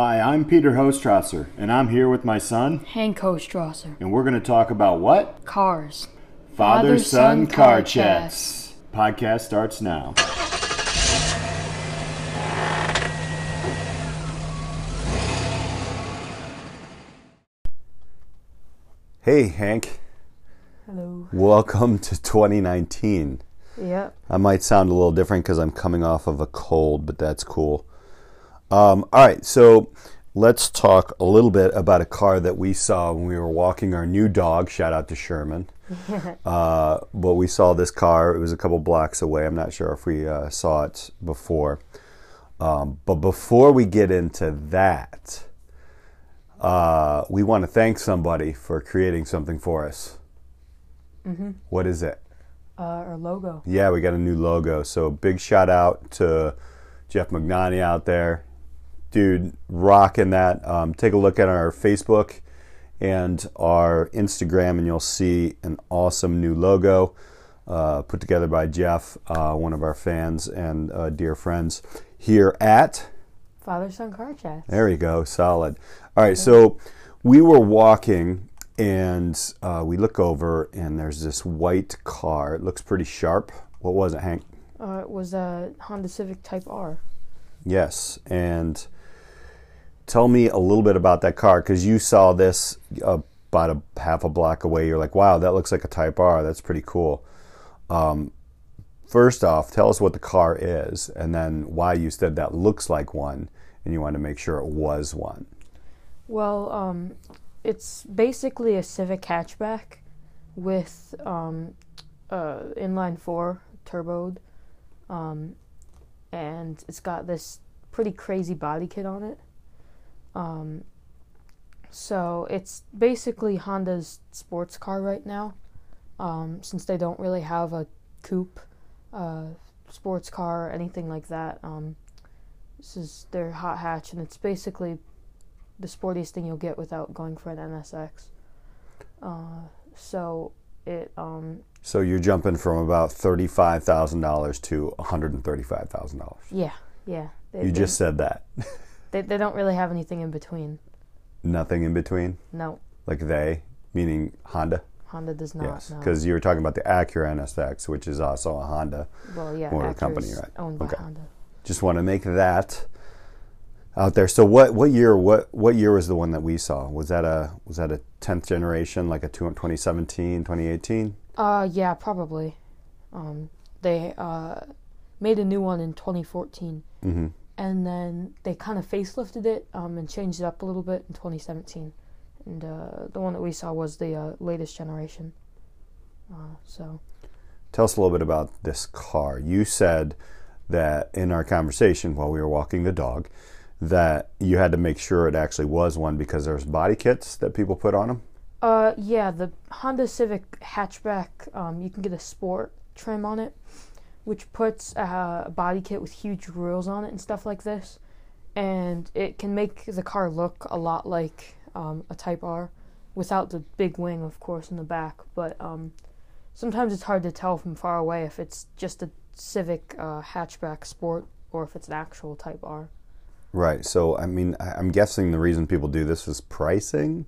Hi, I'm Peter Hostrasser, and I'm here with my son, Hank Ostrasser. and we're going to talk about what? Cars. Father Son Father-son Car car Chats. Podcast starts now. Hey, Hank. Hello. Welcome to 2019. Yep. I might sound a little different because I'm coming off of a cold, but that's cool. Um, all right, so let's talk a little bit about a car that we saw when we were walking our new dog. Shout out to Sherman. uh, but we saw this car. It was a couple blocks away. I'm not sure if we uh, saw it before. Um, but before we get into that, uh, we want to thank somebody for creating something for us. What is it? Uh, our logo. Yeah, we got a new logo. So big shout out to Jeff Magnani out there. Dude, rocking that. Um, take a look at our Facebook and our Instagram, and you'll see an awesome new logo uh, put together by Jeff, uh, one of our fans and uh, dear friends here at. Father Son Car Chats. There you go, solid. All right, so we were walking and uh, we look over, and there's this white car. It looks pretty sharp. What was it, Hank? Uh, it was a Honda Civic Type R. Yes, and tell me a little bit about that car because you saw this uh, about a half a block away. You're like, wow, that looks like a Type R. That's pretty cool. Um, first off, tell us what the car is, and then why you said that looks like one, and you wanted to make sure it was one. Well, um, it's basically a Civic hatchback with um, uh, inline four turboed, um, and it's got this pretty crazy body kit on it. Um, so it's basically Honda's sports car right now, um, since they don't really have a coupe, uh, sports car, or anything like that. Um, this is their hot hatch, and it's basically the sportiest thing you'll get without going for an NSX. Uh, so it um, So you're jumping from about thirty-five thousand dollars to one hundred and thirty-five thousand dollars. yeah yeah they, You they, just said that. they, they don't really have anything in between. Nothing in between, No, like they, meaning Honda. Honda does not. Yes, no. because you were talking about the Acura NSX, which is also a Honda. well yeah, motor Acura's company, right? owned by Okay. Honda. Just want to make that out there. So what what year what what year was the one that we saw? Was that a was that a 10th generation like a two- 2017, 2018? Uh yeah probably. Um, they uh, made a new one in 2014. Mm-hmm. And then they kind of facelifted it um, and changed it up a little bit in 2017. And uh, the one that we saw was the uh, latest generation. Uh, so Tell us a little bit about this car. You said that in our conversation while we were walking the dog that you had to make sure it actually was one because there's body kits that people put on them. Uh, yeah, the Honda Civic hatchback, um, you can get a sport trim on it, which puts uh, a body kit with huge grills on it and stuff like this. And it can make the car look a lot like um, a Type R, without the big wing, of course, in the back. But um, sometimes it's hard to tell from far away if it's just a Civic uh, hatchback sport or if it's an actual Type R. Right. So I mean, I- I'm guessing the reason people do this is pricing.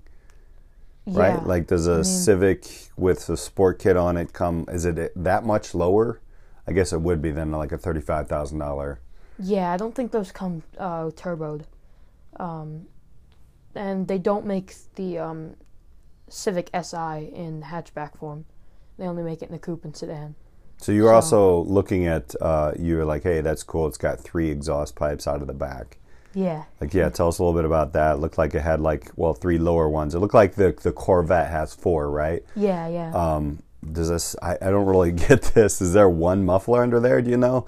right? Yeah. Like, does a mean- Civic with a sport kit on it come? Is it that much lower? I guess it would be then like a thirty-five thousand dollar. Yeah, I don't think those come uh, turboed. Um, and they don't make the um, Civic Si in hatchback form. They only make it in the coupe and sedan. So you're So- also looking at. Uh, you're like, hey, that's cool. It's got three exhaust pipes out of the back. Yeah. Like, yeah, tell us a little bit about that. It looked like it had like, well, three lower ones. It looked like the the Corvette has four, right? Yeah, yeah. Um, does this? I, I don't really get this. Is there one muffler under there? Do you know,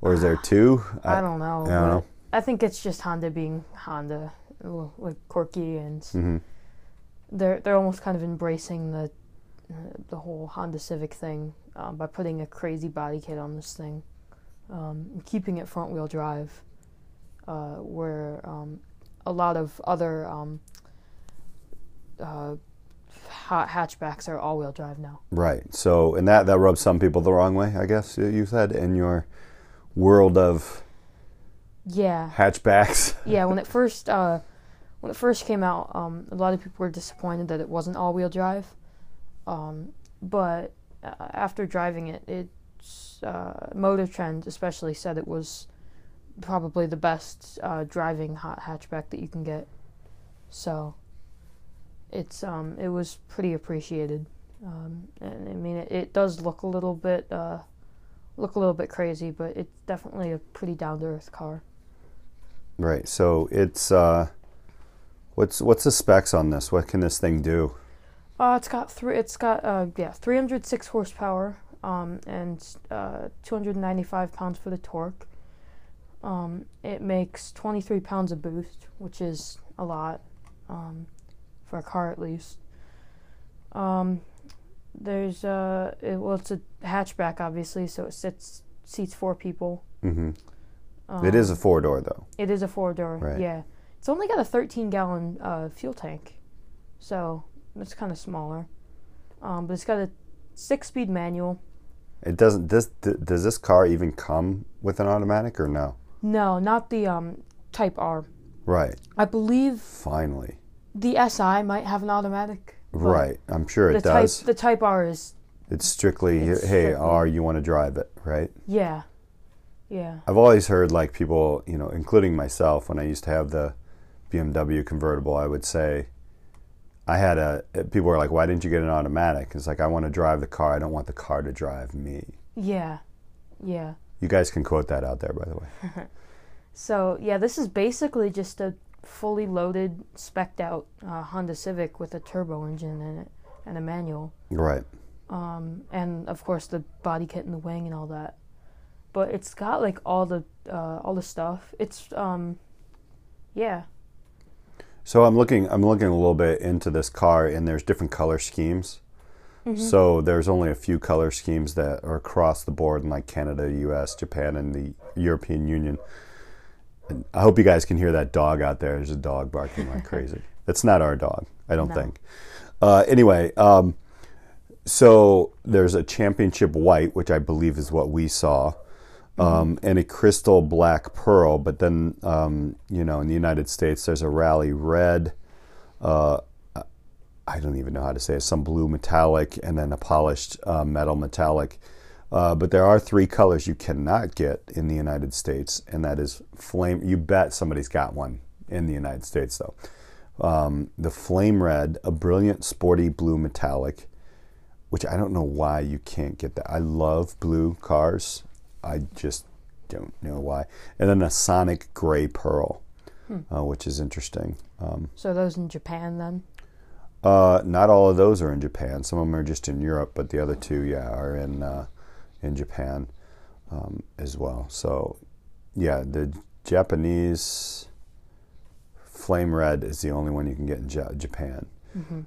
or is there two? I, don't know. I don't know. I think it's just Honda being Honda, like quirky, and Mhm. they're they're almost kind of embracing the uh, the whole Honda Civic thing um, by putting a crazy body kit on this thing, um, and keeping it front wheel drive, uh, where um, a lot of other um, uh, hatchbacks are all wheel drive now. Right. So, and that that rubs some people the wrong way, I guess you- said in your world of Yeah, hatchbacks. yeah. When it first uh, when it first came out, um, a lot of people were disappointed that it wasn't all-wheel drive. Um, but uh, after driving it, it's uh, Motor Trend especially said it was probably the best uh, driving hot hatchback that you can get. So it's um, it was pretty appreciated. Um, and I mean, it, it does look a little bit uh, look a little bit crazy, but it's definitely a pretty down to earth car. Right. So it's uh, what's what's the specs on this? What can this thing do? Uh, it's got three. It's got uh, yeah, 306 horsepower, um, and uh, 295 pounds for the torque. Um, it makes 23 pounds of boost, which is a lot, um, for a car at least. Um, there's uh, it, well, it's a hatchback, obviously, so it sits seats four people. hmm Um, it is a four door though. It is a four door. Right. Yeah, it's only got a 13 gallon uh, fuel tank, so it's kind of smaller. Um, but it's got a six speed manual. It doesn't. This th- does this car even come with an automatic or no? No, not the um, Type R. Right. I believe Finally. The SI might have an automatic. Right. I'm sure The it does. type the Type R is it's strictly it's hey, strictly- R, you want to drive it, right? yeah, yeah, I've always heard like people, you know, including myself, when I used to have the BMW convertible, I would say, I had a. People were like, "Why didn't you get an automatic?" It's like I want to drive the car. I don't want the car to drive me. yeah, yeah. You guys can quote that out there, by the way. So yeah, this is basically just a fully loaded, specked out uh, Honda Civic with a turbo engine in it and a manual. Right. um, and of course the body kit and the wing and all that. But it's got like all the uh, all the stuff. It's um, yeah, So I'm looking. I'm looking a little bit into this car, and there's different color schemes. So there's only a few color schemes that are across the board in like Canada, U.S., Japan, and the European Union. And I hope you guys can hear that dog out there. There's a dog barking like crazy. That's not our dog, I don't No. think. Uh, anyway, um, so there's a championship white, which I believe is what we saw, um, and a crystal black pearl. But then, um, you know, in the United States, there's a rally red. Uh, I don't even know how to say it. Some blue metallic, and then a polished uh, metal metallic. Uh, but there are three colors you cannot get in the United States, and that is flame. You bet somebody's got one in the United States, though. Um, the flame red, a brilliant sporty blue metallic, which I don't know why you can't get that. I love blue cars. I just don't know why. And then a sonic gray pearl, uh, which is interesting. Um, so those in Japan then. uh, not all of those are in Japan. Some of them are just in Europe, but the other two, yeah, are in uh, in Japan um, as well. So, yeah, the Japanese flame red is the only one you can get in Ja- Japan.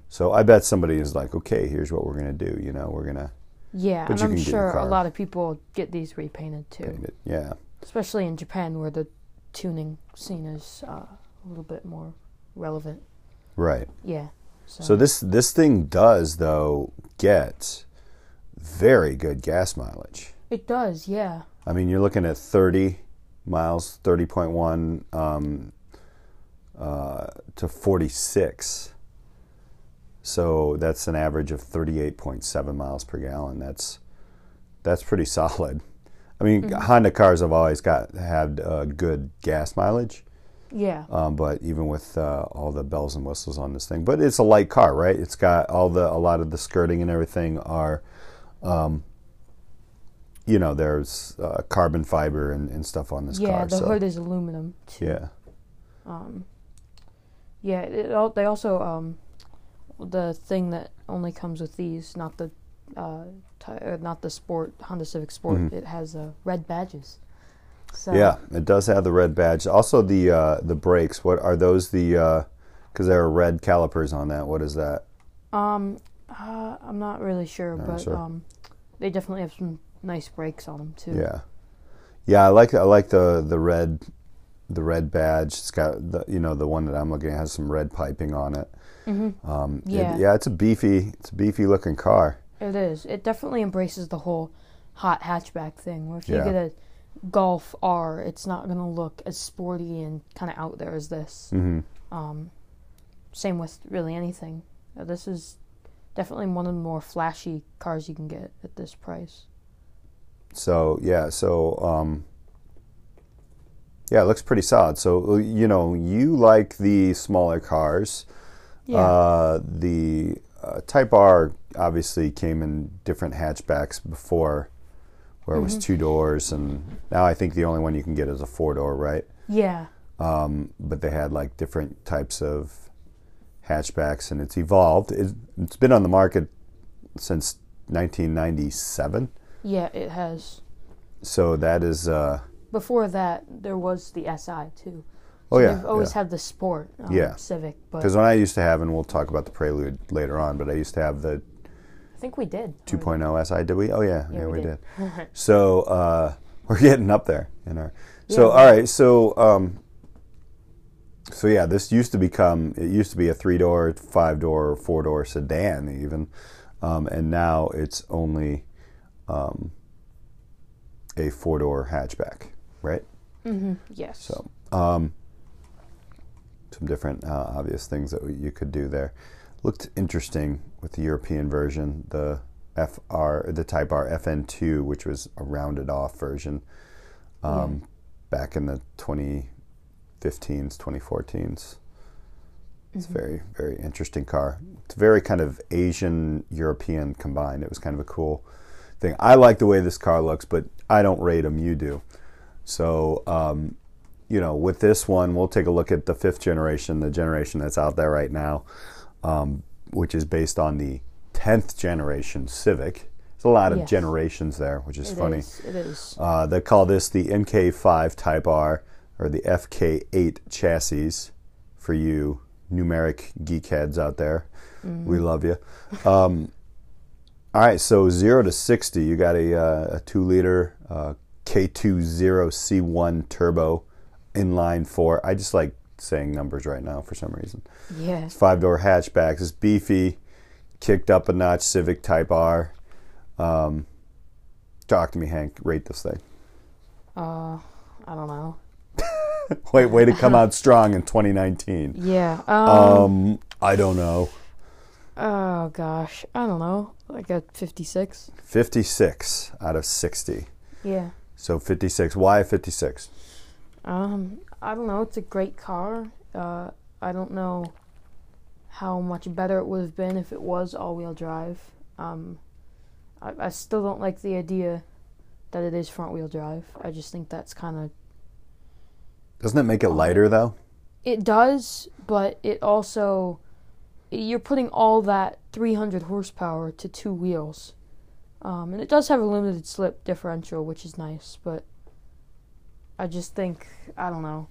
So I bet somebody is like, okay, here's what we're gonna do. You know, we're gonna Yeah, and I'm can get in the sure a lot of people get these repainted too, paint it. Yeah, especially in Japan where the tuning scene is uh, a little bit more relevant. right. Yeah. So, So this this thing does though get very good gas mileage. it does, yeah. I mean, you're looking at 30 miles, 30.1 um, uh, to 46. So that's an average of 38.7 miles per gallon. That's that's pretty solid. I mean, Honda cars have always got had uh, good gas mileage, Yeah. um, but even with uh, all the bells and whistles on this thing, but it's a light car, right? It's got all the a lot of the skirting and everything are, um, you know, there's uh, carbon fiber and, and stuff on this yeah, car. Yeah, the so hood is aluminum too. yeah, Um, yeah, it, al- they also um, the thing that only comes with these, not the uh, uh, not the sport Honda Civic Sport. Mhm. It has uh, red badges. So yeah, it does have the red badge. Also, the uh, the brakes. What are those? The because there are red calipers on that. What is that? Um, uh, I'm not really sure, but sure. um, they definitely have some nice brakes on them too. Yeah, yeah. I like I like the the red the red badge. It's got the you know the one that I'm looking at has some red piping on it. hmm Um, it- Yeah. yeah. It's a beefy it's a beefy looking car. It is. It definitely embraces the whole hot hatchback thing. Where if you Yeah. get a Golf R, it's not gonna look as sporty and kind of out there as this. hmm Um, same with really anything. This is definitely one of the more flashy cars you can get at this price. So yeah, so um, yeah, it looks pretty solid. So you know, you like the smaller cars. Yeah. Uh, the uh, Type R obviously came in different hatchbacks before, where it was two doors, and now I think the only one you can get is a four door, right? yeah. Um, but they had like different types of hatchbacks, and it's evolved. It's, it's been on the market since 1997, Yeah, it has. so that is. Uh, Before that, there was the SI too. oh yeah, They've always yeah. had the sport um, Yeah. Civic, Because when I used to have, and we'll talk about the Prelude later on, but I used to have the I think we did. 2.0 SI. Did we? Oh yeah, yeah, Yeah, we, we did. did. So uh, we're getting up there in our. So Yeah. all right, so um, so yeah, this used to become. It used to be a three door, five door, four door sedan even, um, and now it's only um, a four door hatchback, right? Mm-hmm. Yes. So, um, some different uh, obvious things that you could do there. Looked interesting with the European version, the FR, the Type R FN2, which was a rounded off version um, back in the 2015s, 2014s. It's a very, very interesting car. It's very kind of Asian European combined. It was kind of a cool thing. I like the way this car looks, but I don't rate them. You do. So, um, you know, with this one, we'll take a look at the fifth generation, the generation that's out there right now, um, which is based on the 10th generation Civic. There's a lot of Yes. generations there, which is It funny. is, It is. Uh, they call this the MK5 Type R or the FK8 chassis for you numeric geekheads out there. We love you. Um, all right, so zero to 60, you got a, uh, a two liter uh, K20C1 turbo inline four. I just like saying numbers right now for some reason. Yeah. It's five door hatchback. It's beefy, kicked up a notch Civic Type R. Um, talk to me, Hank. Rate this thing. Uh, I don't know. Wait, way to come out strong in 2019. Yeah. Um, Um, I don't know. oh gosh, I don't know. Like a 56. 56 out of 60. Yeah. So 56. Why 56? Um, I don't know. It's a great car. Uh, I don't know how much better it would have been if it was all-wheel drive. Um, I, I still don't like the idea that it is front-wheel drive. I just think that's kind of Doesn't it make it lighter though? it does, but it also you're putting all that 300 horsepower to two wheels. Um, and it does have a limited slip differential, which is nice, but I just think I don't know.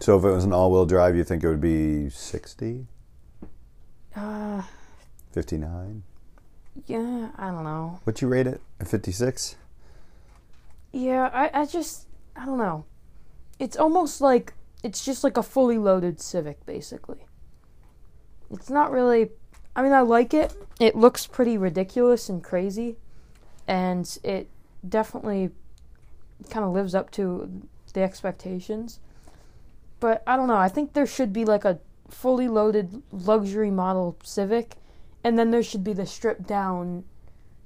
So if it was an all-wheel drive, you think it would be 60, Uh, 59? yeah, I don't know. Would you rate it? A 56? Yeah, I, I just I don't know. It's almost like it's just like a fully loaded Civic, basically. It's not really. I mean, I like it. It looks pretty ridiculous and crazy, and it definitely kind of lives up to the expectations. But I don't know. I think there should be like a fully loaded luxury model Civic, and then there should be the stripped down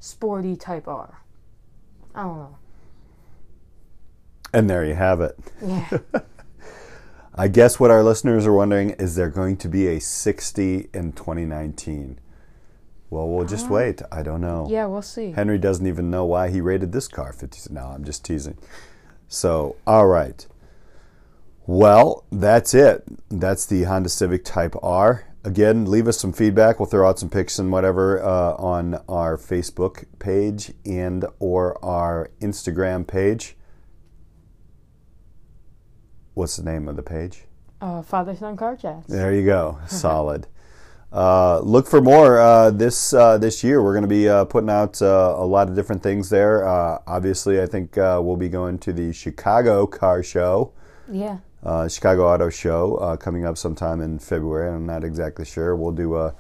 sporty Type R. I don't know. And there you have it. Yeah. I guess what our listeners are wondering is there going to be a 60 in 2019? Well, we'll just wait. I don't know. Yeah, we'll see. Henry doesn't even know why he rated this car 50. No, I'm just teasing. So, all right. Well, that's it. That's the Honda Civic Type R. Again, leave us some feedback. We'll throw out some pics and whatever uh, on our Facebook page and or our Instagram page. What's the name of the page? Uh, Father Son Car Chats. There you go. Solid. Uh, look for more uh, this uh, this year. We're going to be uh, putting out uh, a lot of different things there. Uh, obviously, I think uh, we'll be going to the Chicago Car Show, Yeah. uh, Chicago Auto Show, uh, coming up sometime in February. I'm not exactly sure. We'll do a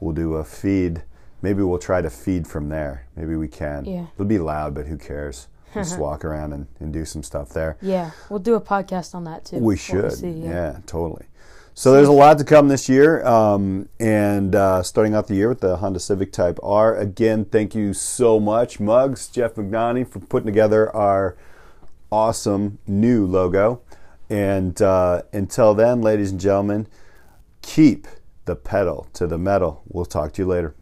we'll do a feed. Maybe we'll try to feed from there. Maybe we can. Yeah. It'll be loud, but who cares? Just walk around and, and do some stuff there. Yeah, we'll do a podcast on that too. We should. see, yeah. totally. So there's a lot to come this year, um, and uh, starting out the year with the Honda Civic Type R. Again, thank you so much, Mugs, Jeff McNaney, for putting together our awesome new logo. And uh, until then, ladies and gentlemen, keep the pedal to the metal. We'll talk to you later.